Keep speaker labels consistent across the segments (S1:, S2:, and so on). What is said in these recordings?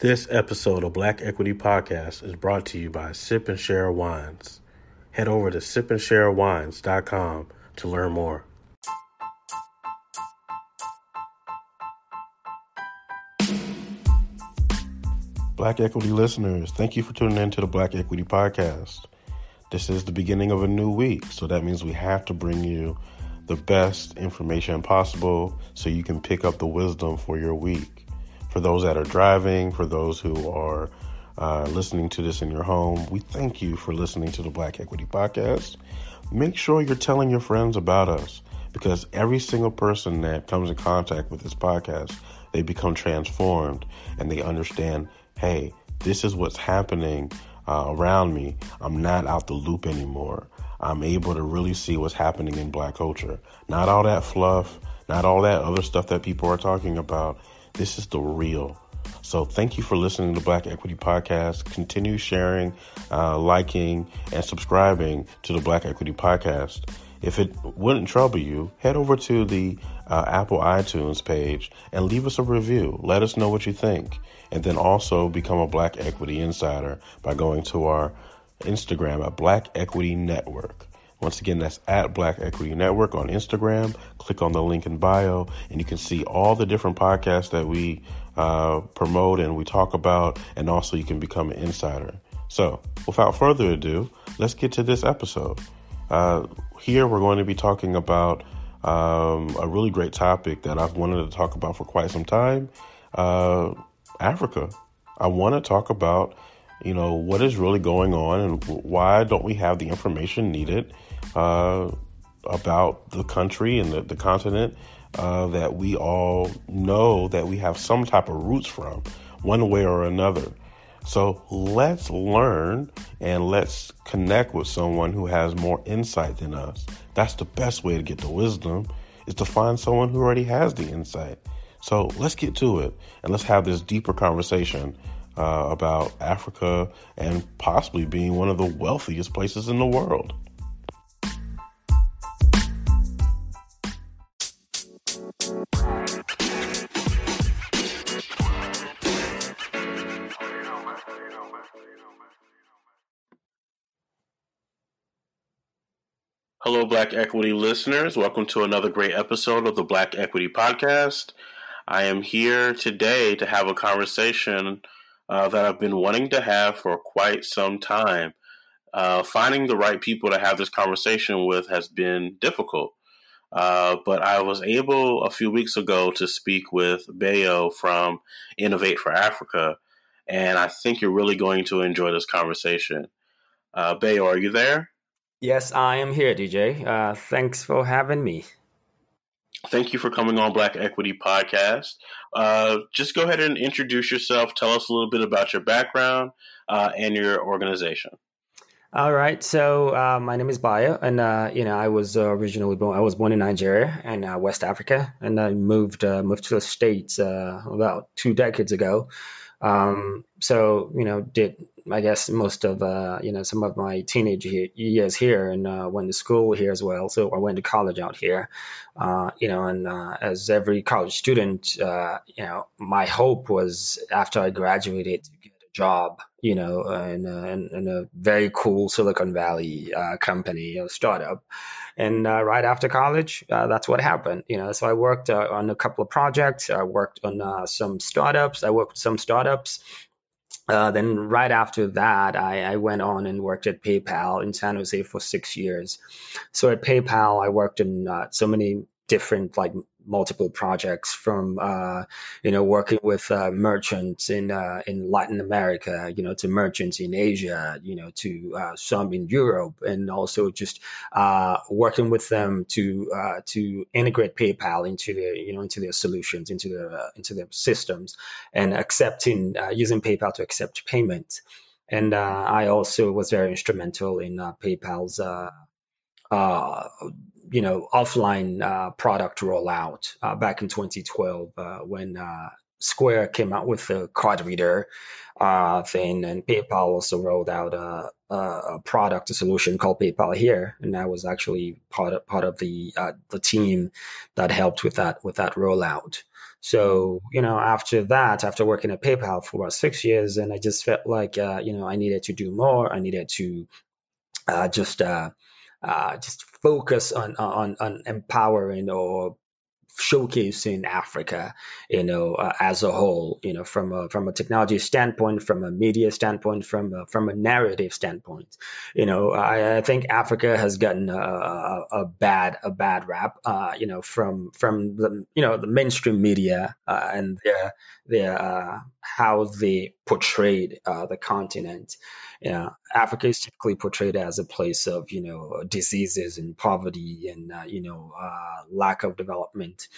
S1: This episode of Black Equity Podcast is brought to you by Sip and Share Wines. Head over to sipandsharewines.com to learn more. Black Equity listeners, thank you for tuning in to the Black Equity Podcast. This is the beginning of a new week, so that means we have to bring you the best information possible so you can pick up the wisdom for your week for those that are driving, for those who are uh, listening to this in your home, we thank you for listening to the Black Equity Podcast. Make sure you're telling your friends about us because every single person that comes in contact with this podcast, they become transformed and they understand, hey, this is what's happening uh, around me. I'm not out the loop anymore. I'm able to really see what's happening in black culture. Not all that fluff, not all that other stuff that people are talking about. This is the real. So thank you for listening to the Black Equity Podcast. Continue sharing, uh, liking, and subscribing to the Black Equity Podcast. If it wouldn't trouble you, head over to the uh, Apple iTunes page and leave us a review. Let us know what you think. And then also become a Black Equity Insider by going to our Instagram at Black Equity Network. Once again, that's at Black Equity Network on Instagram. Click on the link in bio, and you can see all the different podcasts that we uh, promote and we talk about, and also you can become an insider. So, without further ado, let's get to this episode. Uh, here, we're going to be talking about um, a really great topic that I've wanted to talk about for quite some time uh, Africa. I want to talk about you know what is really going on and why don't we have the information needed uh, about the country and the, the continent uh, that we all know that we have some type of roots from, one way or another. So let's learn and let's connect with someone who has more insight than us. That's the best way to get the wisdom is to find someone who already has the insight. So let's get to it and let's have this deeper conversation uh, about Africa and possibly being one of the wealthiest places in the world. Hello, Black Equity listeners. Welcome to another great episode of the Black Equity Podcast. I am here today to have a conversation uh, that I've been wanting to have for quite some time. Uh, finding the right people to have this conversation with has been difficult. Uh, but I was able a few weeks ago to speak with Bayo from Innovate for Africa, and I think you're really going to enjoy this conversation. Uh, Bayo, are you there?
S2: Yes, I am here, DJ. Uh, thanks for having me.
S1: Thank you for coming on Black Equity Podcast. Uh, just go ahead and introduce yourself. Tell us a little bit about your background uh, and your organization.
S2: All right. So uh, my name is Bayo, and uh, you know I was originally born. I was born in Nigeria and uh, West Africa, and I moved uh, moved to the states about two decades ago. Um, so you know, did I guess most of uh, you know some of my teenage years here, and uh, went to school here as well. So I went to college out here, uh, you know, and uh, as every college student, uh, you know, my hope was after I graduated to get a job, you know, in, in, in a very cool Silicon Valley uh, company, know, startup. And uh, right after college, uh, that's what happened. You know, so I worked uh, on a couple of projects. I worked on uh, some startups. I worked with some startups. Uh, then right after that, I, I, went on and worked at PayPal in San Jose for six years. So at PayPal, I worked in uh, so many different like multiple projects from uh, you know working with uh, merchants in uh, in Latin America, you know, to merchants in Asia, you know, to uh, some in Europe, and also just uh, working with them to uh, to integrate PayPal into their you know into their solutions, into their into their systems, and accepting using PayPal to accept payments. And I also was very instrumental in PayPal's uh, you know offline uh, product rollout uh, back in 2012 uh, when uh, Square came out with the card reader uh, thing, and PayPal also rolled out a, a, product, a solution called PayPal Here, and I was actually part of part of the the team that helped with that with that rollout. So you know, after that, after working at PayPal for about six years, and I just felt like uh, you know I needed to do more. I needed to uh, just uh, just focus on on on empowering or showcasing Africa, you know, uh, as a whole, you know, from a from a technology standpoint, from a media standpoint, from a, from a narrative standpoint, you know, I, I think Africa has gotten a, a, a, bad a bad rap, uh, you know, from from the you know the mainstream media uh, and their their uh, how they portrayed uh, the continent. Yeah, Africa is typically portrayed as a place of you know diseases and poverty and uh, you know uh, lack of development.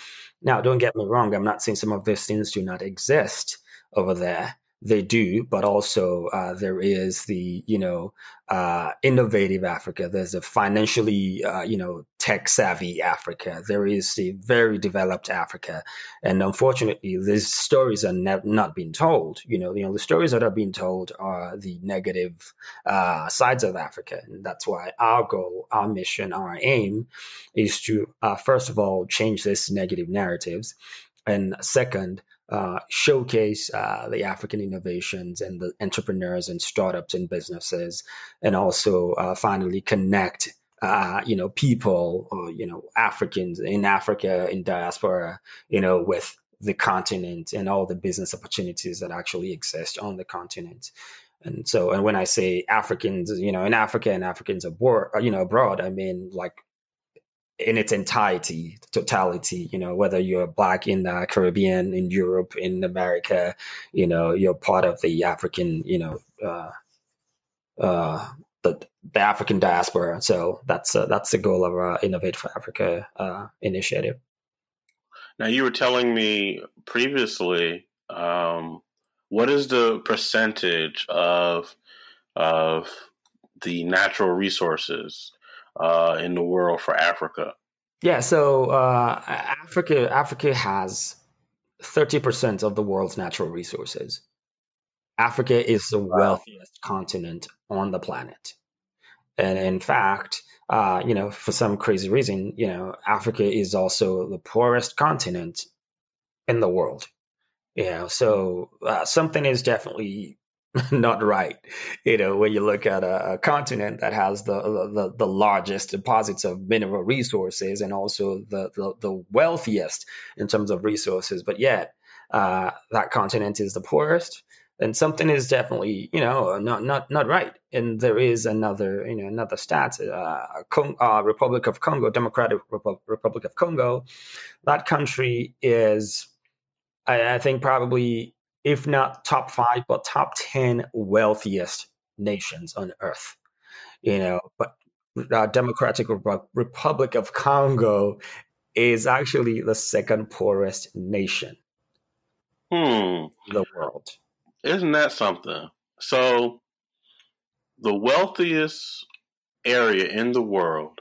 S2: Now, don't get me wrong; I'm not saying some of these things do not exist over there they do, but also uh, there is the you know uh, innovative Africa. There's a financially uh, you know tech savvy Africa. There is a very developed Africa, and unfortunately, these stories are ne- not being told. You know, you know the stories that are being told are the negative uh, sides of Africa, and that's why our goal, our mission, our aim is to uh, first of all change these negative narratives, and second uh, showcase uh, the African innovations and the entrepreneurs and startups and businesses, and also uh, finally connect. Uh, you know, people, or, you know, Africans in Africa, in diaspora, you know, with the continent and all the business opportunities that actually exist on the continent. And so, and when I say Africans, you know, in Africa and Africans abroad, you know, abroad, I mean like in its entirety, totality. You know, whether you're black in the Caribbean, in Europe, in America, you know, you're part of the African, you know, uh, uh, the the African diaspora. So that's uh, that's the goal of our Innovate for Africa uh, initiative.
S3: Now, you were telling me previously, um, what is the percentage of of the natural resources uh, in the world for Africa?
S2: Yeah, so uh, Africa Africa has thirty percent of the world's natural resources. Africa is the wow. wealthiest continent on the planet, and in fact, uh, you know, for some crazy reason, you know, Africa is also the poorest continent in the world. You know, so uh, something is definitely not right. You know, when you look at a, a continent that has the, the, the largest deposits of mineral resources and also the the, the wealthiest in terms of resources, but yet uh, that continent is the poorest, then something is definitely you know not not not right. And there is another you know another stat: uh, Cong- uh, Republic of Congo, Democratic Repu- Republic of Congo. That country is, I, I think, probably if not top five, but top 10 wealthiest nations on earth. You know, but uh, Democratic Republic of Congo is actually the second poorest nation
S3: hmm. in
S2: the world.
S3: Isn't that something? So, the wealthiest area in the world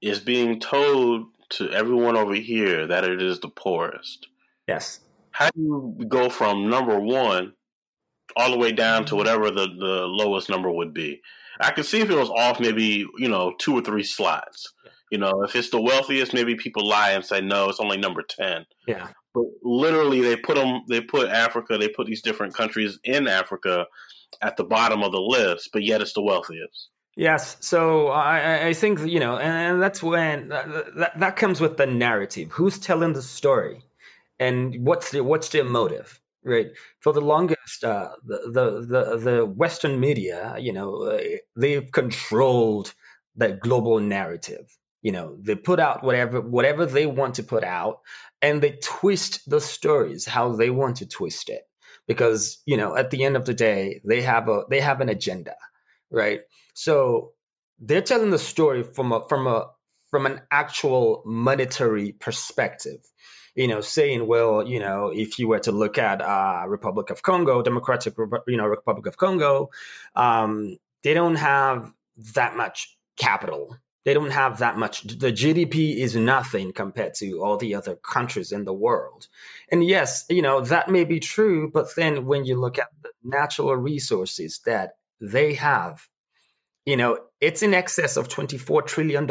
S3: is being told to everyone over here that it is the poorest.
S2: Yes
S3: how do you go from number one all the way down to mm-hmm. whatever the, the lowest number would be? I could see if it was off maybe, you know, two or three slots. You know, if it's the wealthiest, maybe people lie and say, no, it's only number 10.
S2: Yeah.
S3: But literally, they put them, they put Africa, they put these different countries in Africa at the bottom of the list, but yet it's the wealthiest.
S2: Yes, so I, I think you know, and that's when that, that, that comes with the narrative. Who's telling the story? And what's the what's their motive right? For the longest uh, the, the the western media you know uh, they've controlled the global narrative. You know they put out whatever whatever they want to put out and they twist the stories how they want to twist it. Because you know at the end of the day they have a they have an agenda right? So they're telling the story from a from a from an actual monetary perspective you know, saying, well, you know, if you were to look at uh, Republic of Congo, Democratic, you know, Republic of Congo, um, they don't have that much capital They don't have that much. The GDP is nothing compared to all the other countries in the world. And yes, you know, that may be true, but then when you look at the natural resources that they have, you know, it's in excess of $24 trillion.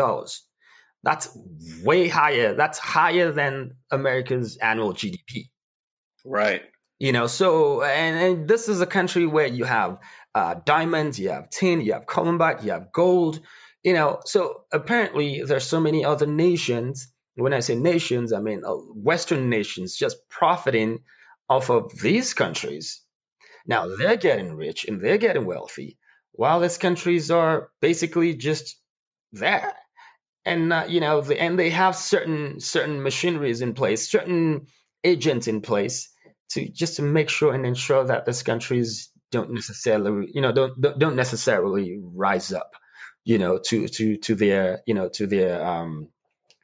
S2: That's way higher. That's higher than America's annual GDP.
S3: Right.
S2: You know, so, and, and this is a country where you have uh, diamonds, you have tin, you have columbite, you have gold, you know, so apparently there's so many other nations. When I say nations, I mean uh, Western nations just profiting off of these countries. Now they're getting rich and they're getting wealthy, while these countries are basically just there. And you know, and they have certain certain machineries in place, certain agents in place to just to make sure and ensure that these countries don't necessarily, you know, don't don't necessarily rise up you know, to to to their you know to their um,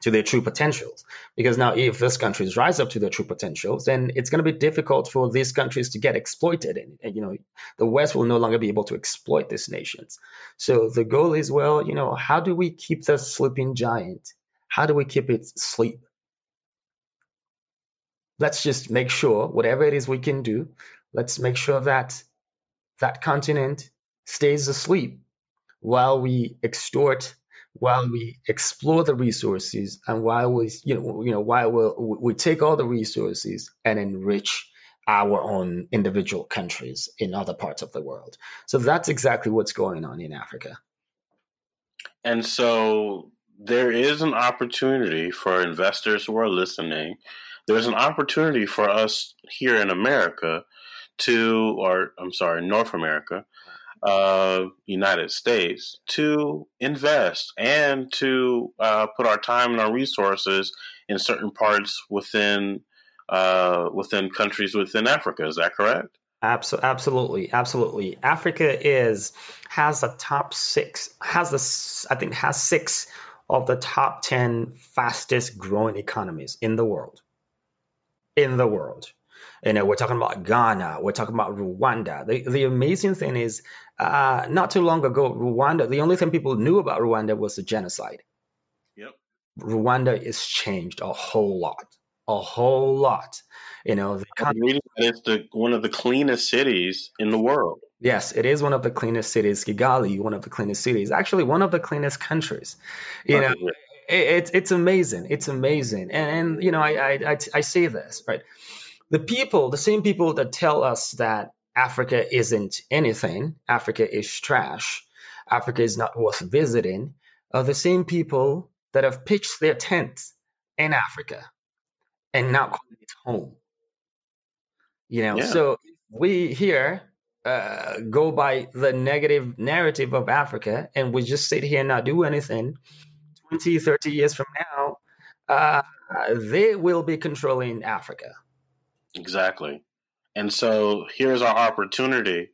S2: to their true potentials. Because now, if these countries rise up to their true potentials, then it's going to be difficult for these countries to get exploited, and, and, you know, the West will no longer be able to exploit these nations. So the goal is, well, you know, how do we keep the sleeping giant? How do we keep it sleep? Let's just make sure whatever it is we can do, let's make sure that that continent stays asleep while we extort, while we explore the resources, and while we, you know, you know, while we we take all the resources and enrich our own individual countries in other parts of the world. So that's exactly what's going on in Africa.
S3: And so there is an opportunity for investors who are listening. There's an opportunity for us here in America to, or I'm sorry, North America, uh, United States to invest and to uh, put our time and our resources in certain parts within uh, within countries within Africa. Is that correct?
S2: Absolutely, absolutely. Africa is has the top six has the I think has six of the top ten fastest growing economies in the world. In the world. You know, we're talking about Ghana, we're talking about Rwanda. The, the amazing thing is, uh, not too long ago, Rwanda, the only thing people knew about Rwanda was the genocide.
S3: Yep.
S2: Rwanda is changed a whole lot, a whole lot. You know,
S3: the it's the one of the cleanest cities in the world.
S2: Yes, it is one of the cleanest cities. Kigali, one of the cleanest cities. Actually, one of the cleanest countries. You know, it, it's it's amazing. It's amazing, and, and you know, I, I I I say this right the people, the same people that tell us that Africa isn't anything, Africa is trash, Africa is not worth visiting, are the same people that have pitched their tents in Africa and now calling it home. You know, yeah. so we here uh, go by the negative narrative of Africa and we just sit here and not do anything. 20, 30 years from now, uh, they will be controlling Africa.
S3: Exactly. And so here's our opportunity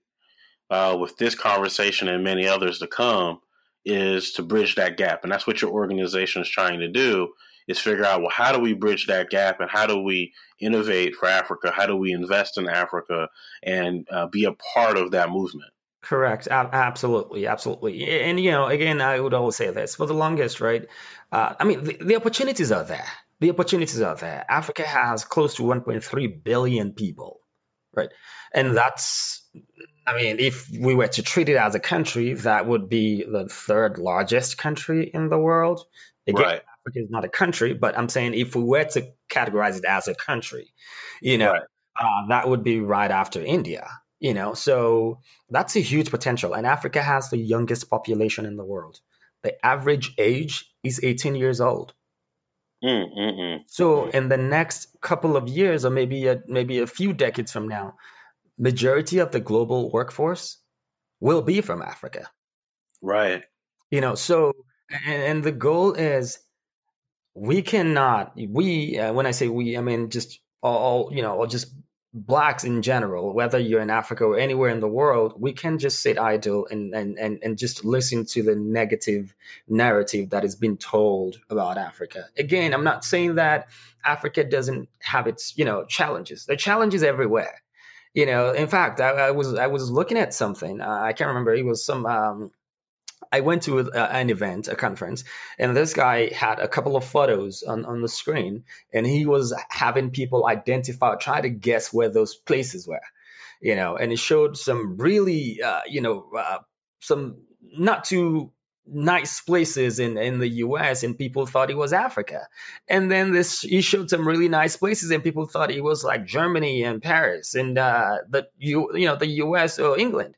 S3: uh, with this conversation and many others to come is to bridge that gap. And that's what your organization is trying to do is figure out, well, how do we bridge that gap and how do we innovate for Africa? How do we invest in Africa and uh, be a part of that movement?
S2: Correct. absolutely. Absolutely. And, you know, again, I would always say this for the longest, right? Uh, I mean, the, the opportunities are there the opportunities are there. Africa has close to 1.3 billion people, right? And that's, I mean, if we were to treat it as a country, that would be the third largest country in the world. Again, right. Africa is not a country, but I'm saying if we were to categorize it as a country, you know, right. uh, that would be right after India. You know, so that's a huge potential. And Africa has the youngest population in the world. The average age is 18 years old.
S3: Mm, mm, mm.
S2: So in the next couple of years, or maybe a, maybe a few decades from now, majority of the global workforce will be from Africa.
S3: Right.
S2: You know, so and, and the goal is we cannot we uh, when I say we, I mean just all you know, or just blacks in general, whether you're in Africa or anywhere in the world, we can just sit idle and, and, and, and just listen to the negative narrative that is being told about Africa. Again, I'm not saying that Africa doesn't have its, you know, challenges. There are challenges everywhere. You know, in fact, I, I was I was looking at something. Uh, I can't remember. It was some um, I went to an event, a conference, and this guy had a couple of photos on, on the screen, and he was having people identify, try to guess where those places were, you know, and it showed some really, uh, you know, uh, some not too nice places in, in the US and people thought it was Africa. And then this he showed some really nice places and people thought it was like Germany and Paris and uh, the you you know the US or England.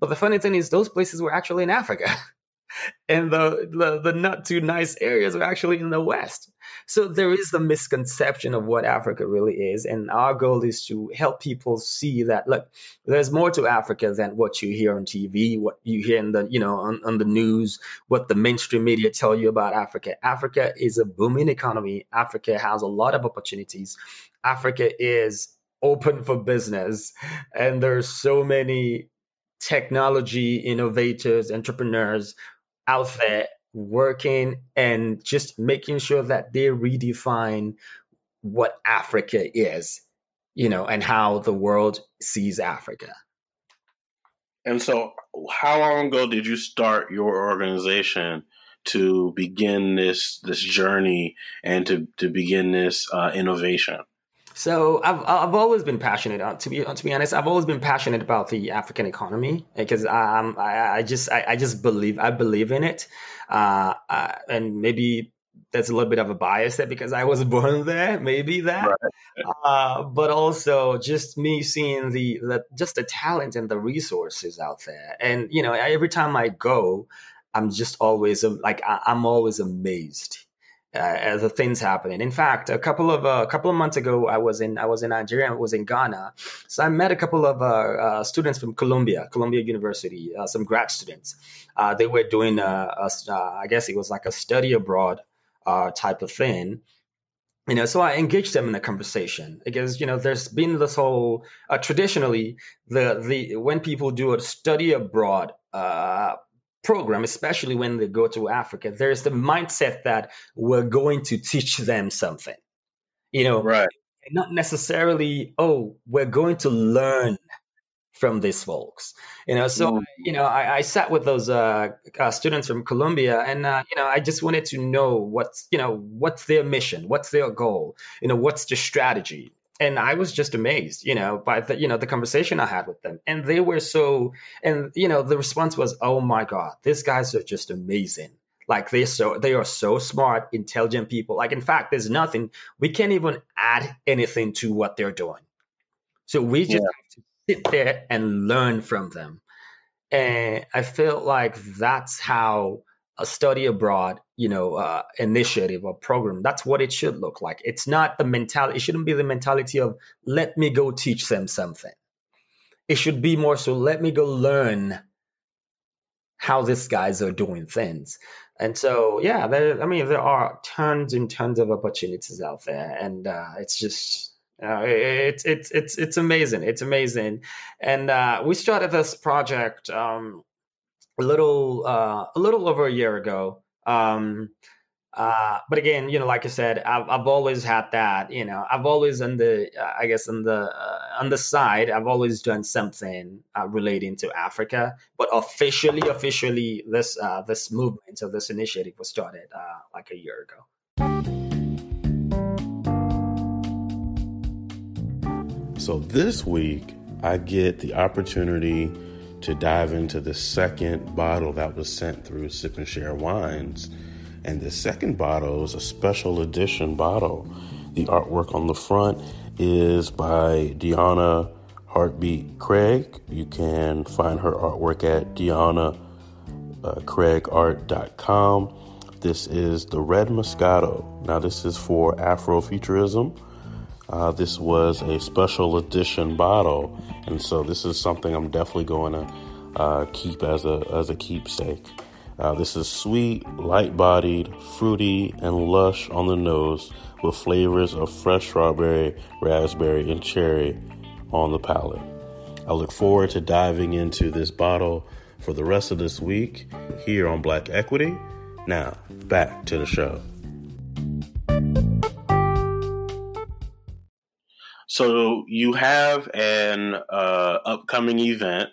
S2: But the funny thing is those places were actually in Africa. and the, the, the not too nice areas are actually in the west. So there is the misconception of what Africa really is, and our goal is to help people see that look, there's more to Africa than what you hear on TV, what you hear in the you know on, on the news, what the mainstream media tell you about Africa. Africa is a booming economy. Africa has a lot of opportunities. Africa is open for business, and there's so many technology innovators, entrepreneurs out there working and just making sure that they redefine what Africa is, you know, and how the world sees Africa.
S3: And so, how long ago did you start your organization to begin this this journey and to to begin this uh, innovation?
S2: So I've I've always been passionate. Uh, to be to be honest, I've always been passionate about the African economy because um, I I just I, I just believe I believe in it, uh, uh, and maybe there's a little bit of a bias there because I was born there, maybe that, right. uh, but also just me seeing the, the just the talent and the resources out there, and you know every time I go, I'm just always like I'm always amazed uh, the things happening. In fact, a couple of uh, a couple of months ago, I was in I was in Nigeria. I was in Ghana, so I met a couple of uh, uh students from Columbia, Columbia University, uh, some grad students. Uh, they were doing I guess it was like a study abroad type of thing. You know, so I engaged them in a conversation because you know there's been this whole traditionally the the when people do a study abroad program, especially when they go to Africa, there's the mindset that we're going to teach them something. You know,
S3: right.
S2: Not necessarily, oh, we're going to learn from these folks. You know, so mm. you know, I, I, sat with those uh, uh, students from Columbia, and uh, you know, I just wanted to know what's you know what's their mission, what's their goal, you know, what's the strategy, and I was just amazed, you know, by the you know the conversation I had with them, and they were so, and you know, the response was, "Oh my God, these guys are just amazing." Like they're so they are so smart, intelligent people. Like in fact, there's nothing we can't even add anything to what they're doing. So we just yeah. have to sit there and learn from them. And I feel like that's how a study abroad, you know, uh, initiative or program. That's what it should look like. It's not the mentality. It shouldn't be the mentality of let me go teach them something. It should be more so let me go learn how these guys are doing things. And so, yeah, there. I mean, there are tons and tons of opportunities out there, and uh, it's just. Uh, it's it's it's it's amazing. It's amazing, and uh, we started this project um, a little uh, a little over a year ago. Um, uh, but again, you know, like I said, I've, I've always had that. You know, I've always on the, I guess on the uh, on the side, I've always done something uh, relating to Africa. But officially, officially, this uh, this movement or this initiative was started uh, like a year ago.
S3: So this week, I get the opportunity to dive into the second bottle that was sent through Sip and Share Wines. And the second bottle is a special edition bottle. The artwork on the front is by Deanna Heartbeat Craig. You can find her artwork at deannacraigart.com. Uh, this is the Red Moscato. Now, this is for Afrofuturism. Uh, this was a special edition bottle, and so this is something I'm definitely going to uh, keep as a as a keepsake. Uh, this is sweet, light-bodied, fruity, and lush on the nose, with flavors of fresh strawberry, raspberry, and cherry on the palate. I look forward to diving into this bottle for the rest of this week here on Black Equity. Now, back to the show. So you have an uh, upcoming event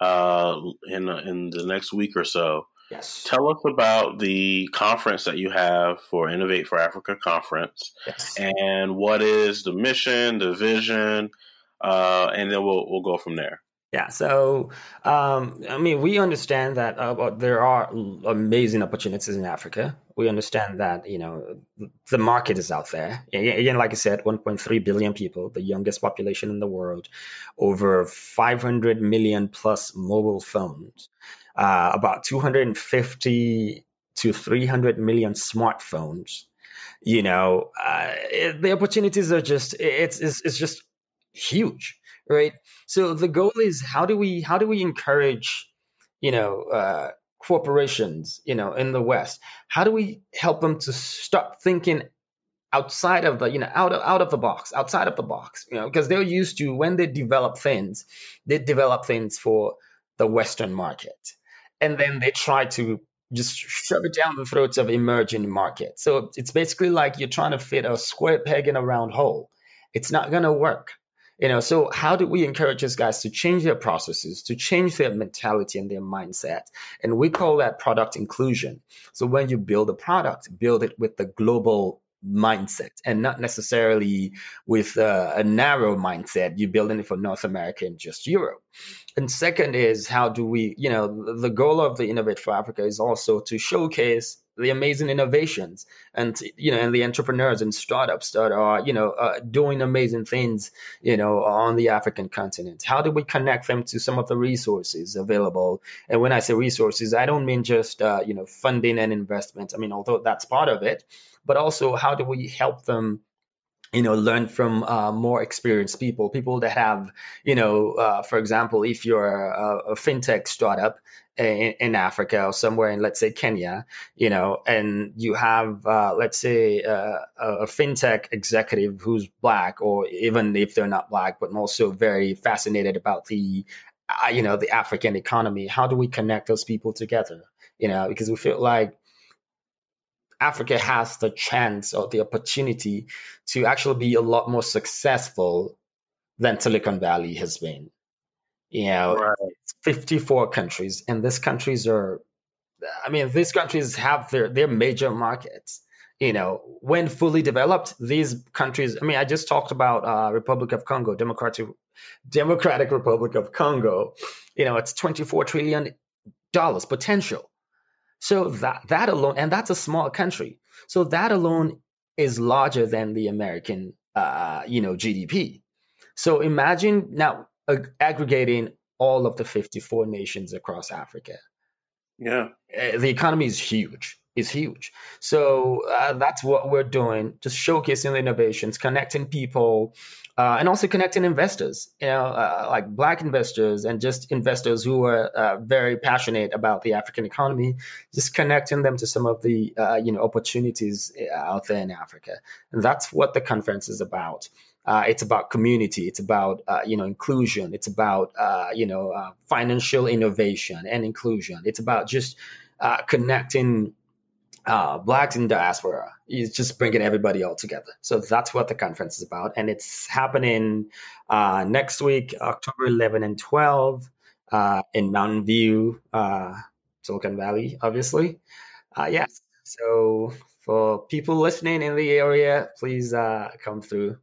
S3: uh, in in the next week or so.
S2: Yes.
S3: Tell us about the conference that you have for Innovate for Africa conference,
S2: yes.
S3: and what is the mission, the vision, uh, and then we'll we'll go from there.
S2: Yeah, so um, I mean, we understand that uh, there are amazing opportunities in Africa. We understand that you know the market is out there. Again, like I said, 1.3 billion people, the youngest population in the world, over 500 million plus mobile phones, uh, about 250 to 300 million smartphones. You know, uh, the opportunities are just it's, it's it's just huge right? So the goal is how do we how do we encourage, you know, uh, corporations, you know, in the West? How do we help them to start thinking outside of the you know out of out of the box outside of the box you know because they're used to when they develop things they develop things for the western market and then they try to just shove it down the throats of emerging markets so it's basically like you're trying to fit a square peg in a round hole it's not going to work you know, so how do we encourage these guys to change their processes, to change their mentality and their mindset? And we call that product inclusion. So when you build a product, build it with the global mindset and not necessarily with a, a narrow mindset. You're building it for North America and just Europe. And second is how do we, you know, the goal of the Innovate for Africa is also to showcase the amazing innovations and you know and the entrepreneurs and startups that are you know uh, doing amazing things you know on the african continent. How do we connect them to some of the resources available? And when i say resources i don't mean just uh, you know funding and investment. I mean although that's part of it but also how do we help them you know learn from uh, more experienced people people that have you know uh, for example if you're a, a fintech startup in, in, Africa or somewhere in, let's say, Kenya, you know, and you have, uh, let's say, uh, a fintech executive who's black, or even if they're not black, but also very fascinated about the, uh, you know, the African economy. How do we connect those people together? You know, because we feel like Africa has the chance or the opportunity to actually be a lot more successful than Silicon Valley has been. You know, right. 54 countries, and these countries are, I mean, these countries have their, their major markets. You know, when fully developed, these countries, I mean, I just talked about uh, Republic of Congo, Democratic, Democratic Republic of Congo. You know, it's 24 trillion dollars potential. So that that alone, and that's a small country. So that alone is larger than the American, uh, you know, GDP. So imagine now ag- aggregating all of the 54 nations across Africa.
S3: Yeah.
S2: Uh, the economy is huge. It's huge. So uh, that's what we're doing, just showcasing the innovations, connecting people, uh, and also connecting investors, you know, uh, like black investors and just investors who are uh, very passionate about the African economy, just connecting them to some of the, uh, you know, opportunities out there in Africa. And that's what the conference is about. Uh, it's about community. It's about uh, you know inclusion. It's about uh, you know uh, financial innovation and inclusion. It's about just uh, connecting uh, blacks in diaspora. It's just bringing everybody all together. So that's what the conference is about, and it's happening uh, next week, October 11 and 12, uh, in Mountain View, Silicon Valley, obviously. yes. So for people listening in the area, please come through.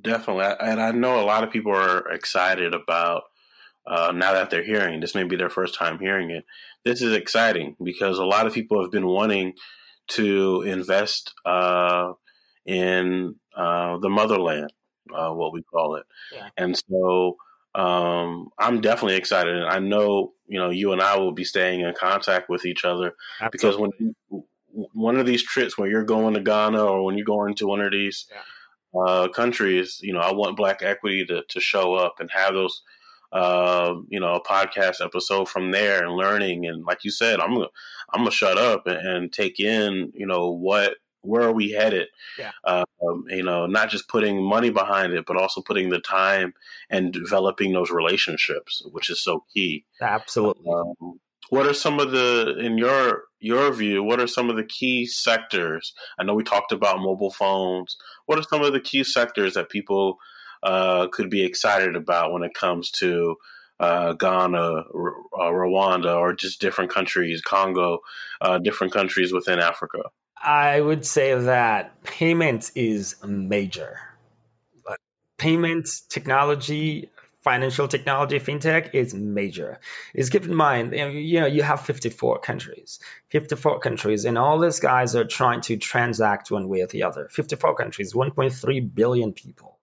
S3: Definitely, and I know a lot of people are excited about uh, now that they're hearing this. May be their first time hearing it. This is exciting because a lot of people have been wanting to invest uh, in uh, the motherland, uh, what we call it, yeah. and so um, I'm definitely excited. And I know you know you and I will be staying in contact with each other Absolutely. because when one of these trips where you're going to Ghana or when you're going to one of these. Yeah uh, countries, you know, I want Black Equity to, to show up and have those, uh, you know, a podcast episode from there and learning. And like you said, I'm gonna I'm gonna shut up and, and take in, you know, what where are we headed?
S2: Yeah.
S3: Um, you know, not just putting money behind it, but also putting the time and developing those relationships, which is so key.
S2: Absolutely. Um,
S3: what are some of the in your your view what are some of the key sectors i know we talked about mobile phones what are some of the key sectors that people uh, could be excited about when it comes to uh, Ghana, R- uh, Rwanda, or just different countries, Congo, uh, different countries within Africa?
S2: I would say that payment is major. Payment technology, financial technology, fintech is major. Is keep in mind, you know, you have 54 countries, 54 countries, and all these guys are trying to transact one way or the other. 54 countries, 1.3 billion people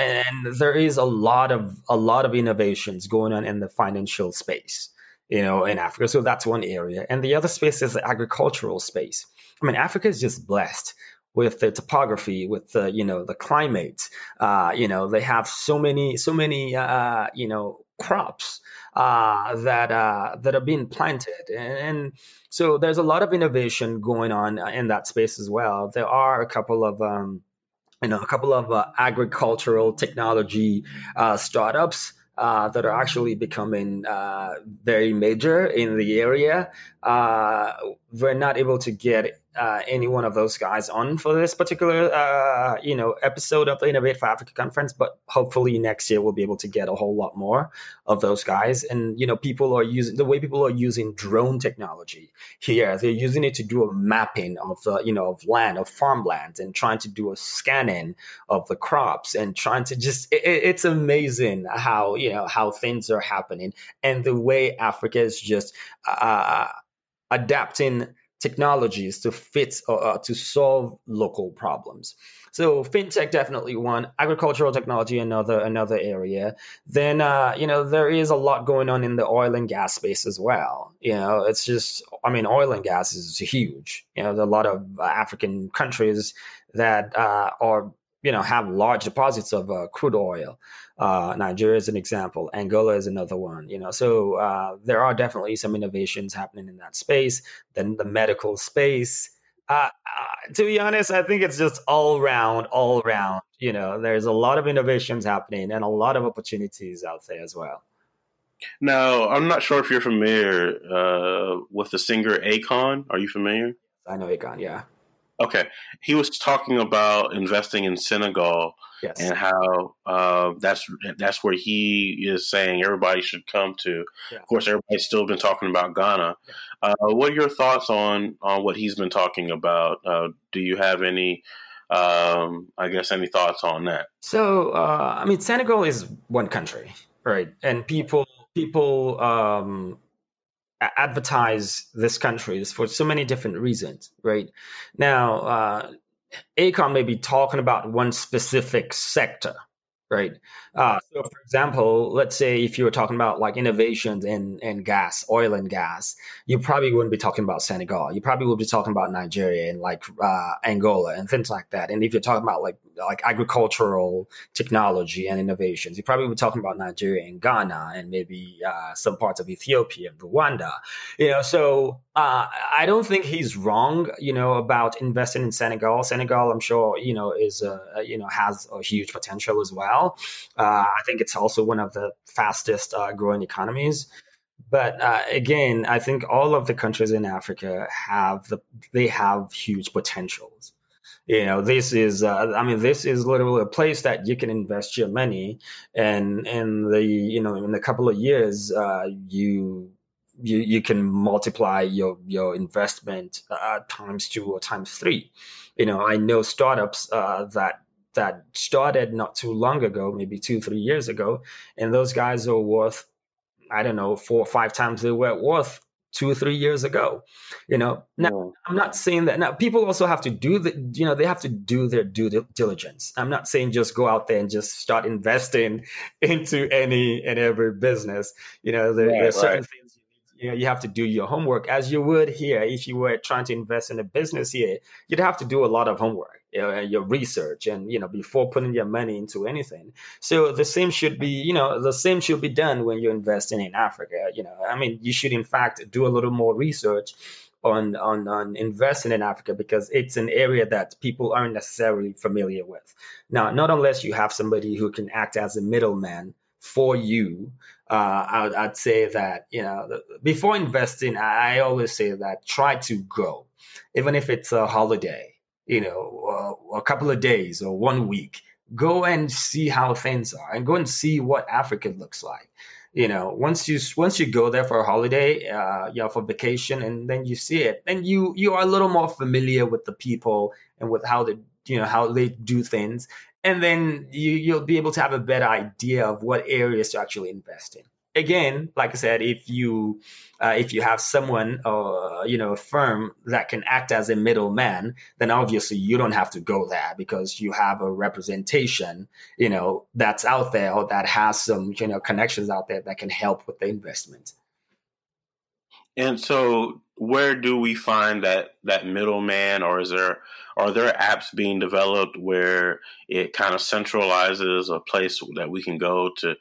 S2: and there is a lot of a lot of innovations going on in the financial space you know in africa so that's one area and the other space is the agricultural space i mean africa is just blessed with the topography, with the you know the climate. Uh, you know they have so many so many uh, you know crops uh, that uh, that are being planted, and, and, so there's a lot of innovation going on in that space as well. There are a couple of um, you know a couple of uh, agricultural technology uh, startups. Uh, that are actually becoming uh, very major in the area. Uh, we're not able to get uh, any one of those guys on for this particular uh, you know episode of the Innovate for Africa conference, but hopefully next year we'll be able to get a whole lot more of those guys. And you know, people are using the way people are using drone technology here. They're using it to do a mapping of the you know of land of farmland and trying to do a scanning of the crops and trying to just it, it's amazing how you know how things are happening and the way Africa is just uh, adapting technologies to fit uh, uh, to solve local problems. So fintech definitely one, agricultural technology another another area. Then uh, you know there is a lot going on in the oil and gas space as well. You know it's just I mean oil and gas is huge. You know there are a lot of African countries that uh, are you know have large deposits of uh, crude oil. Uh, Nigeria is an example. Angola is another one. You know, so uh, there are definitely some innovations happening in that space. Then the medical space. Uh, uh, to be honest, I think it's just all round, all around. You know, there's a lot of innovations happening and a lot of opportunities out there as well.
S3: Now, I'm not sure if you're familiar uh, with the singer Akon. Are you familiar?
S2: I know Akon. Yeah.
S3: Okay, he was talking about investing in Senegal yes. and how uh, that's that's where he is saying everybody should come to. Yeah. Of course, everybody's still been talking about Ghana. Yeah. Uh, what are your thoughts on on what he's been talking about? Uh, do you have any? Um, I guess any thoughts on that?
S2: So, uh, I mean, Senegal is one country, right? And people people um, advertise this country for so many different reasons, right? Now, uh, Akon may be talking about one specific sector, right? Uh, so, for example, let's say if you were talking about like innovations in, in gas, oil and gas, you probably wouldn't be talking about Senegal. You probably would be talking about Nigeria and like uh, Angola and things like that. And if you're talking about like like agricultural technology and innovations, you probably be talking about Nigeria and Ghana and maybe uh, some parts of Ethiopia and Rwanda. You know, so uh, I don't think he's wrong. You know, about investing in Senegal. Senegal, I'm sure you know is you know has a huge potential as well. Uh, I think it's also one of the fastest uh, growing economies. But uh, again, I think all of the countries in Africa have the they have huge potentials. You know, this is uh, I mean, this is literally a place that you can invest your money, and in the you know in a couple of years, uh, you you you can multiply your your investment uh, times two or times three. You know, I know startups uh, that that started not too long ago, maybe two, three years ago, and those guys are worth, I don't know, four or five times they were worth two or three years ago. You know, now yeah. I'm not saying that. Now people also have to do the, you know, they have to do their due diligence. I'm not saying just go out there and just start investing into any and every business. You know, there, yeah, there are certain things you know you have to do your homework as you would here. If you were trying to invest in a business here you'd have to do a lot of homework you know, your research and you know before putting your money into anything. So the same should be you know the same should be done when you're investing in africa you know. I mean you should in fact do a little more research on on on investing in africa because it's an area that people aren't necessarily familiar with. Now not unless you have somebody who can act as a middleman for you uh, I would, I'd say that you know before investing, I, always say that try to go, even if it's a holiday, you know, uh, a couple of days or one week. Go and see how things are, and go and see what Africa looks like. you know once you once you go there for a holiday uh you know for vacation and then you see it then you you are a little more familiar with the people and with how they you know how they do things and then you you'll be able to have a better idea of what areas to actually invest in again, like I said, if you uh, if you have someone or you know a firm that can act as a middleman, then obviously you don't have to go there because you have a representation, you know, that's out there or that has some you know connections out there that can help with the investment.
S3: And so, where do we find that that middleman, or is there are there apps being developed where it kind of centralizes a place that we can go to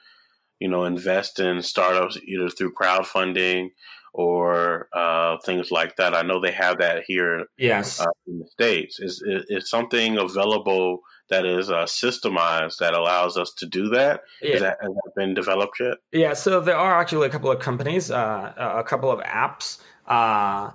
S3: you know, invest in startups either through crowdfunding or uh, things like that. I know they have that here
S2: yes.
S3: Uh, in the States. Is, is something available that is uh, systemized that allows us to do that? Yeah. that? Has that been developed yet?
S2: Yeah, so there are actually a couple of companies, uh, a couple of apps uh,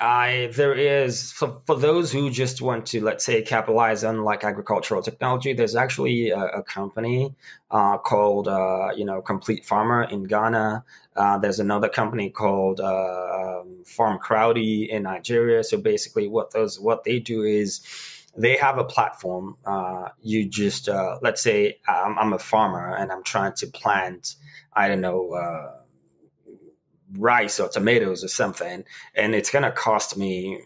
S2: I there is for, for those who just want to let's say capitalize on like agricultural technology. There's actually a, a company uh, called uh, you know Complete Farmer in Ghana. Uh, there's another company called uh, um, Farmcrowdy in Nigeria. So basically, what those what they do is they have a platform. Uh, you just uh, let's say I'm, I'm, a farmer and I'm trying to plant I don't know rice or tomatoes or something, and it's to cost me,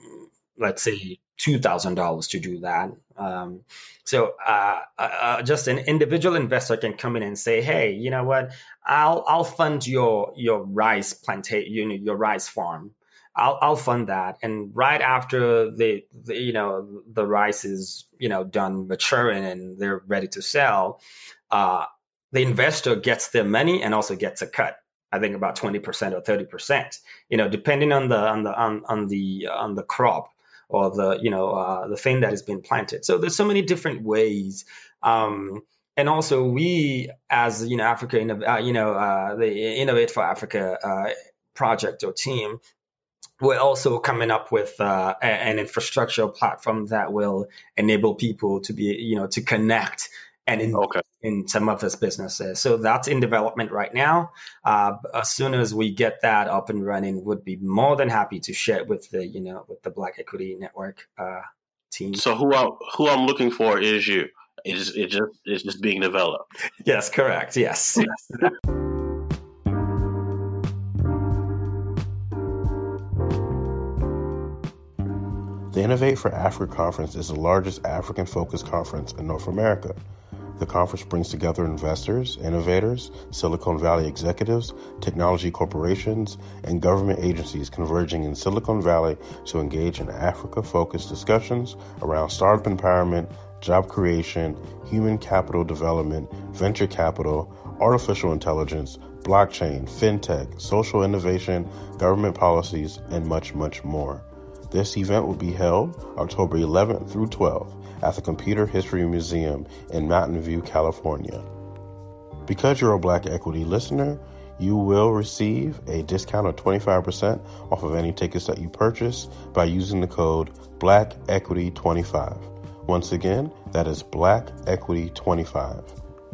S2: let's say, two thousand dollars to do that. Um, so uh, uh, uh, just an individual investor can come in and say, "Hey, you know what? I'll I'll fund your your rice plantation, you know, your rice farm. I'll I'll fund that." And right after the, the you know the rice is you know done maturing and they're ready to sell, uh, the investor gets their money and also gets a cut. I think about 20% or 30%, you know, depending on the, on the, on, on the, on the crop or the, you know, uh, the thing that has been planted. So there's so many different ways. Um, and also we as, you know, Africa, uh, you know, uh, the Innovate for Africa uh, project or team, we're also coming up with uh, an infrastructure platform that will enable people to be, you know, to connect and in, okay. In some of his businesses. So that's in development right now. Uh, as soon as we get that up and running, would be more than happy to share it with the you know with the Black Equity Network uh, team.
S3: So who I'm who I'm looking for is you. It's it just it's just being developed.
S2: Yes, correct. Yes. yes.
S3: The Innovate for Africa conference is the largest African focused conference in North America. The conference brings together investors, innovators, Silicon Valley executives, technology corporations, and government agencies converging in Silicon Valley to engage in Africa focused discussions around startup empowerment, job creation, human capital development, venture capital, artificial intelligence, blockchain, fintech, social innovation, government policies, and much, much more. This event will be held October 11th through 12th at the Computer History Museum in Mountain View, California. Because you're a Black Equity listener, you will receive a discount of 25% off of any tickets that you purchase by using the code Black Equity 25 Once again, that is Black Equity 25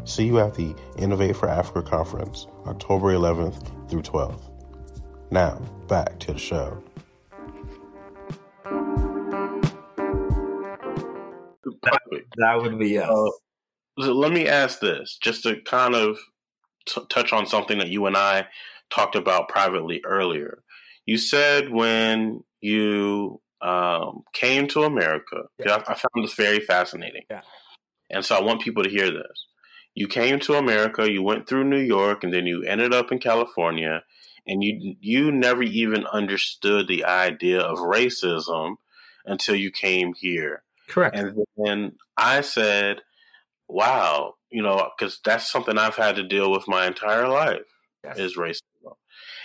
S3: See you at the Innovate for Africa conference, October 11th through 12th. Now, back to the show.
S2: That would be yes.
S3: Uh, so let me ask this, just to kind of t- touch on something that you and I talked about privately earlier. You said when you um, came to America, yeah. I, I, found this very fascinating.
S2: Yeah.
S3: And so I want people to hear this. You came to America, you went through New York, and then you ended up in California, and you you never even understood the idea of racism until you came here.
S2: Correct.
S3: And then I said, wow, you know, because that's something I've had to deal with my entire life yes. is racism.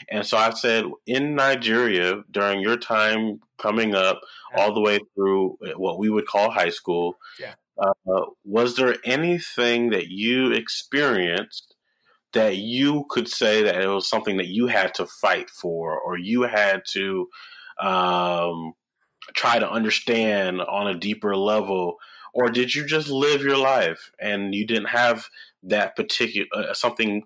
S3: And so I said, in Nigeria, during your time coming up yeah. all the way through what we would call high school,
S2: yeah.
S3: uh, was there anything that you experienced that you could say that it was something that you had to fight for or you had to um, try to understand on a deeper level or did you just live your life and you didn't have that particular uh, something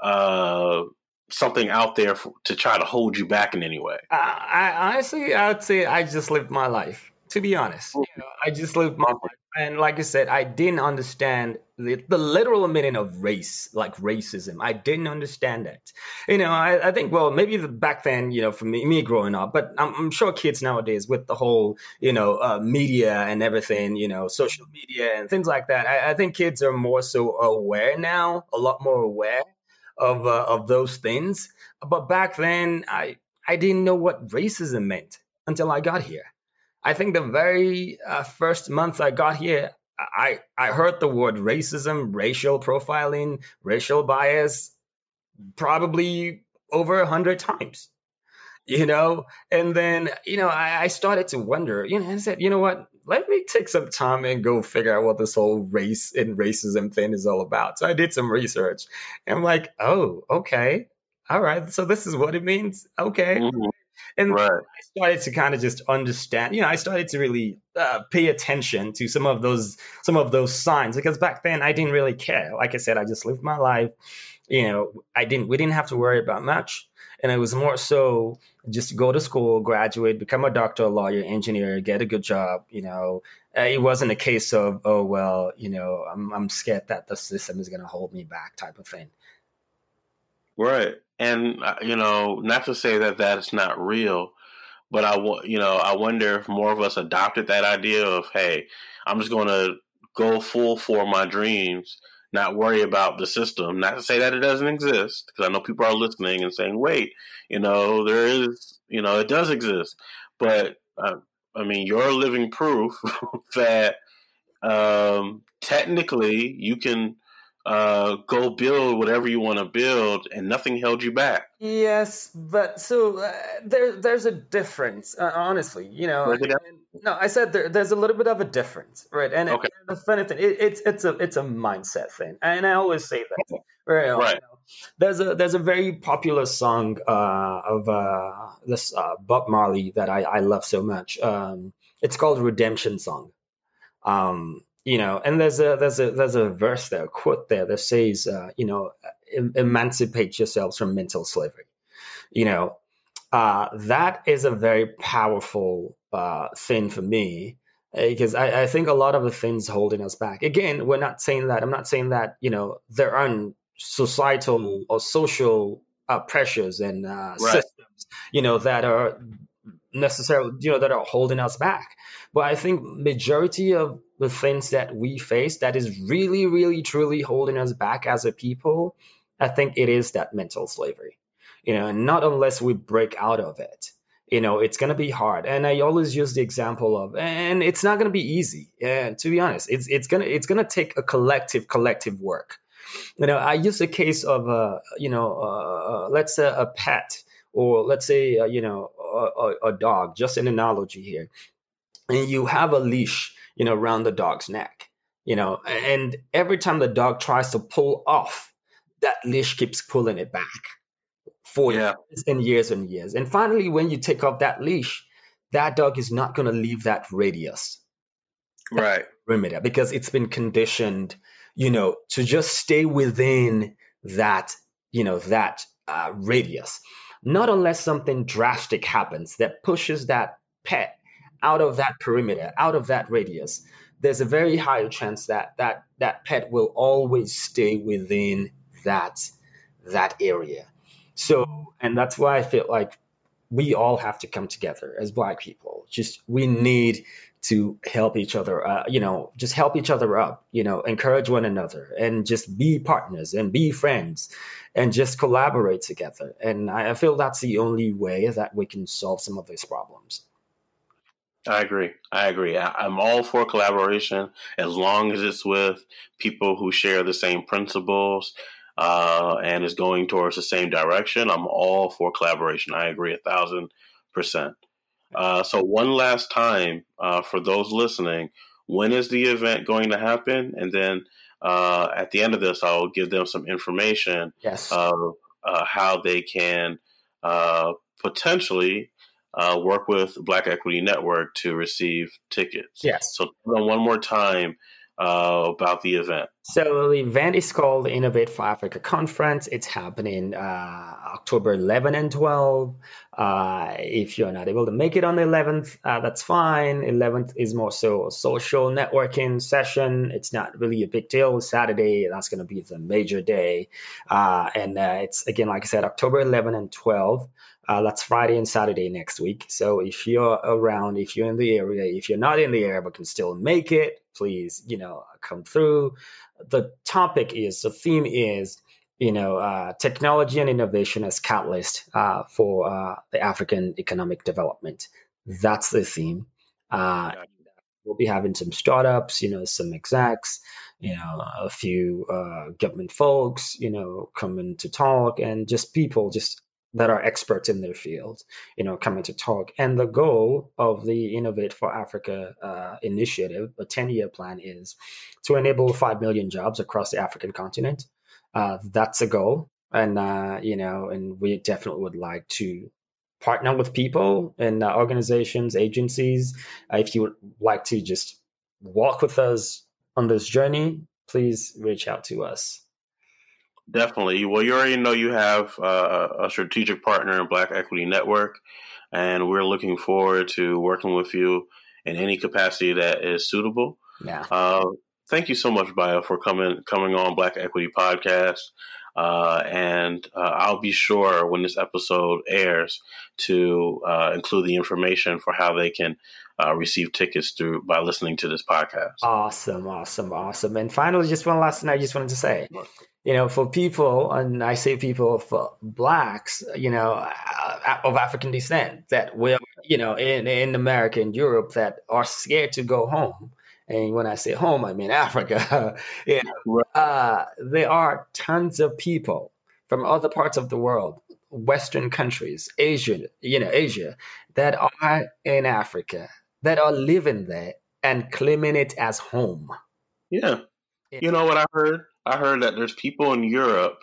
S3: uh, something out there for, to try to hold you back in any way?
S2: I, I honestly, I would say I just lived my life. To be honest, you know, I just lived my life, and like I said, I didn't understand the, the literal meaning of race, like racism. I didn't understand that. You know, I, I think, well, maybe the, back then, you know, for me, me growing up, but I'm, I'm sure kids nowadays with the whole, you know, uh, media and everything, you know, social media and things like that. I, I think kids are more so aware now, a lot more aware of uh, of those things. But back then, I I didn't know what racism meant until I got here. I think the very uh, first month I got here, I I heard the word racism, racial profiling, racial bias, probably over a hundred times. You know, and then you know I, I started to wonder. You know, I said, you know what? let me take some time and go figure out what this whole race and racism thing is all about. So I did some research. And I'm like, oh, okay. All right. So this is what it means. Okay. Mm-hmm. And right. I started to kind of just understand, you know, I started to really uh, pay attention to some of those some of those signs because back then I didn't really care. Like I said, I just lived my life. You know, I didn't we didn't have to worry about much and it was more so just go to school, graduate, become a doctor, a lawyer, engineer, get a good job. You know, uh, it wasn't a case of oh well, you know, I'm I'm scared that the system is going to hold me back type of thing.
S3: Right, and uh, you know, not to say that that's not real, but I you know I wonder if more of us adopted that idea of hey, I'm just going to go full for my dreams not worry about the system. Not to say that it doesn't exist, because I know people are listening and saying, "Wait, you know, there is, you know, it does exist." But uh, I mean, you're living proof that um, technically you can uh, go build whatever you want to build, and nothing held you back.
S2: Yes, but so uh, there, there's a difference. Uh, honestly, you know, no, I said there, there's a little bit of a difference, right? And, okay. and the funny thing, it, it's it's a it's a mindset thing, and I always say that. Right. right. You know, there's a there's a very popular song uh, of uh, this uh, Bob Marley that I, I love so much. Um, it's called Redemption Song. Um, you know, and there's a there's a there's a verse there, a quote there that says, uh, you know, emancipate yourselves from mental slavery. You know, uh, that is a very powerful uh, thing for me because I, I, think a lot of the things holding us back. Again, we're not saying that. I'm not saying that you know there aren't societal or social uh, pressures and uh, right. systems, you know, that are necessarily you know that are holding us back. But I think majority of the things that we face that is really, really, truly holding us back as a people, I think it is that mental slavery. You know, and not unless we break out of it you know it's going to be hard. And i always use the example of and it's not going to be easy and to be honest. It's it's going to it's to take a collective collective work. You know i use a case of a you know uh, let's say a pet or let's say uh, you know a, a, dog just an analogy here. And you have a leash you know around the dog's neck you know and every time the dog tries to pull off that leash keeps pulling it back for yeah. years and years and years. And finally, when you take off that leash, that dog is not going to leave that radius,
S3: that right?
S2: Perimeter, because it's been conditioned, you know, to just stay within that, you know, that uh, radius. Not unless something drastic happens that pushes that pet out of that perimeter, out of that radius. There's a very high chance that that that pet will always stay within that that area. So, and that's why I feel like we all have to come together as Black people. Just we need to help each other, uh, you know, just help each other up, you know, encourage one another and just be partners and be friends and just collaborate together. And I feel that's the only way that we can solve some of these problems.
S3: I agree. I agree. I, am all for collaboration as long as it's with people who share the same principles uh, and is going towards the same direction, I'm all for collaboration. I agree a thousand percent. Uh, so, one last time uh, for those listening, when is the event going to happen? And then uh, at the end of this, I'll give them some information
S2: yes.
S3: of uh, how they can uh, work with Black Equity Network to receive tickets.
S2: Yes.
S3: So, one more time uh, about the event?
S2: So the event is called Innovate for Africa Conference. It's happening uh, October 11 and 12. Uh, if you're not able to make it on the 11th, uh, that's fine. 11th is more so a social networking session. It's not really a big deal. Saturday, that's going to be the major day. Uh, and uh, it's, again, like I said, October 11 and 12. Uh, that's Friday and Saturday next week. So if you're around, if you're in the area, if you're not in the area but can still make it, please, you know, come through. The topic is, the theme is, you know, uh, technology and innovation as catalyst uh, for uh, the African economic development. That's the theme. Uh, we'll be having some startups, you know, some execs, you know, a few uh, government folks, you know, coming to talk, and just people just that are experts in their field, you know, coming to talk. And the goal of the Innovate for Africa uh, initiative, a 10 year plan, is to enable 5 million jobs across the African continent. Uh, that's a goal. And, uh, you know, and we definitely would like to partner with people and uh, organizations, agencies. Uh, if you would like to just walk with us on this journey, please reach out to us.
S3: Definitely. Well, you already know you have uh, a strategic partner in Black Equity Network, and we're looking forward to working with you in any capacity that is suitable.
S2: Yeah. Uh,
S3: thank you so much, Bio, for coming coming on Black Equity Podcast. Uh, and uh, I'll be sure when this episode airs to uh, include the information for how they can uh, receive tickets through by listening to this podcast.
S2: Awesome, awesome, awesome. And finally, just one last thing I just wanted to say you know, for people, and I say people for blacks, you know, uh, of African descent that will, you know, in, in America and Europe that are scared to go home. And when I say home, I mean Africa. you know, uh, there are tons of people from other parts of the world, Western countries, Asia, you know, Asia, that are in Africa, that are living there and claiming it as home.
S3: Yeah. You know what I heard? I heard that there's people in Europe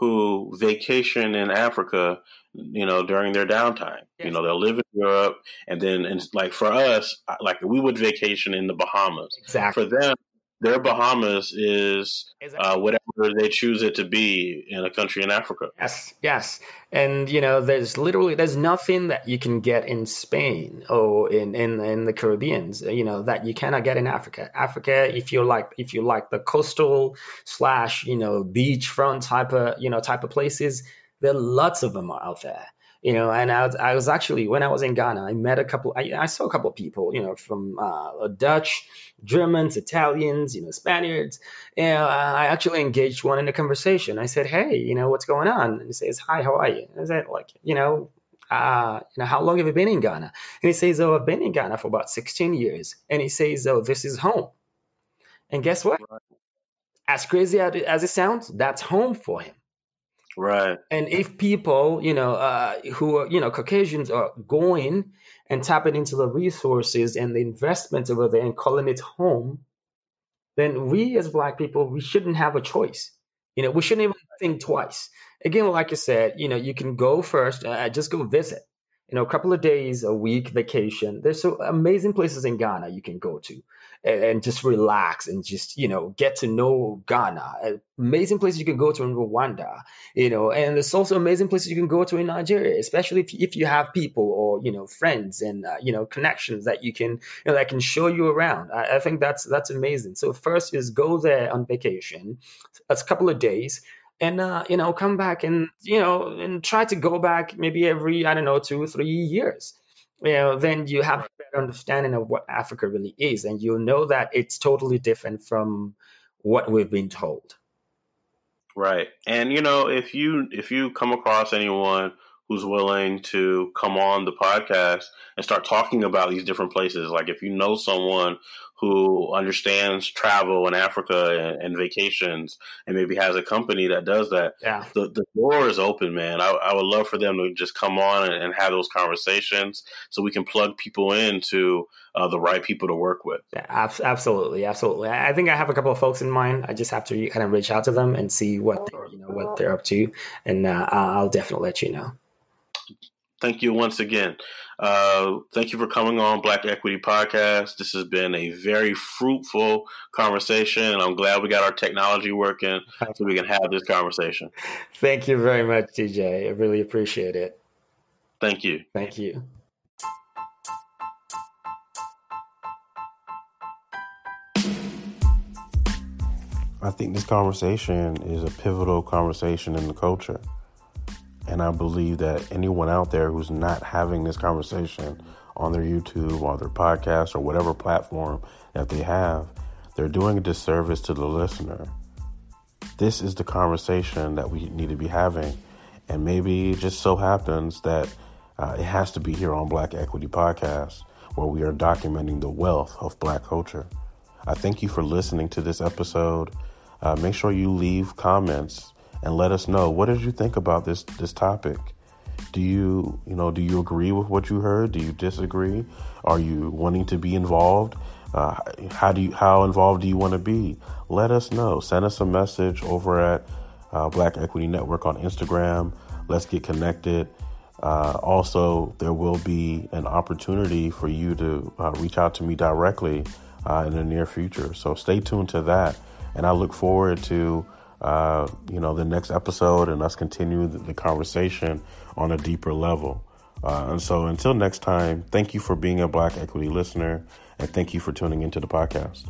S3: who vacation in Africa, you know, during their downtime. Yes. You know, they'll live in Europe, and then, and like for us, like we would vacation in the Bahamas.
S2: Exactly.
S3: For them, their Bahamas is uh, whatever they choose it to be in a country in Africa.
S2: Yes, yes, and you know, there's literally there's nothing that you can get in Spain or in in in the Caribbeans, you know, that you cannot get in Africa. Africa, if you like, if you like the coastal slash you know beachfront type of you know type of places, there are lots of them out there you know and I was, I was actually when i was in ghana i met a couple i, I saw a couple of people you know from uh, dutch germans italians you know spaniards and i actually engaged one in a conversation i said hey you know what's going on and he says hi how are you and i said like you know uh, you know, how long have you been in Ghana? And he says, oh, I've been in Ghana for about 16 years. And he says, oh, this is home. And guess what? As crazy as it sounds, that's home for him.
S3: Right.
S2: And if people, you know, uh, who are, you know, Caucasians are going and tapping into the resources and the investments over there and calling it home, then we as Black people, we shouldn't have a choice. You know, we shouldn't even think twice. Again, like I said, you know, you can go first, uh, just go visit you know, a couple of days, a week vacation. There's so amazing places in Ghana you can go to and, and just relax and just, you know, get to know Ghana. Amazing places you can go to in Rwanda, you know, and there's also amazing places you can go to in Nigeria, especially if, if you have people or, you know, friends and, uh, you know, connections that you can, you know, that can show you around. I, I think that's, that's amazing. So first is go there on vacation. That's a couple of days and uh, you know come back and you know and try to go back maybe every i don't know two three years. You know then you have a better understanding of what africa really is and you'll know that it's totally different from what we've been told.
S3: Right and you know if you if you come across anyone who's willing to come on the podcast and start talking about these different places. Like if you know someone who understands travel in Africa and, and vacations and maybe has a company that does that,
S2: yeah.
S3: the, the door is open, man. I, I would love for them to just come on and, and have those conversations so we can plug people into uh, the right people to work with.
S2: Yeah, absolutely, absolutely. I think I have a couple of folks in mind. I just have to kind of reach out to them and see what they, you know what they're up to, and uh, I'll definitely let you know.
S1: Thank you once again. Uh, thank you for coming on Black Equity Podcast. This has been a very fruitful conversation, and I'm glad we got our technology working so we can have this conversation.
S2: Thank you very much, DJ. I really appreciate it.
S1: Thank you.
S2: Thank you.
S1: I think this conversation is a pivotal conversation in the culture. And I believe that anyone out there who's not having this conversation on their YouTube or their podcast or whatever platform that they have, they're doing a disservice to the listener. This is the conversation that we need to be having. And maybe it just so happens that uh, it has to be here on Black Equity Podcast, where we are documenting the wealth of black culture. I thank you for listening to this episode. Uh, make sure you leave comments and let us know what did you think about this this topic. Do you you know do you agree with what you heard? Do you disagree? Are you wanting to be involved? Uh, how do you how involved do you want to be? Let us know. Send us a message over at uh, Black Equity Network on Instagram. Let's get connected. Uh, also, there will be an opportunity for you to uh, reach out to me directly uh, in the near future. So stay tuned to that, and I look forward to uh, you know, the next episode and us continue the, the conversation on a deeper level. Uh, and so until next time, thank you for being a Black Equity listener and thank you for tuning into the podcast.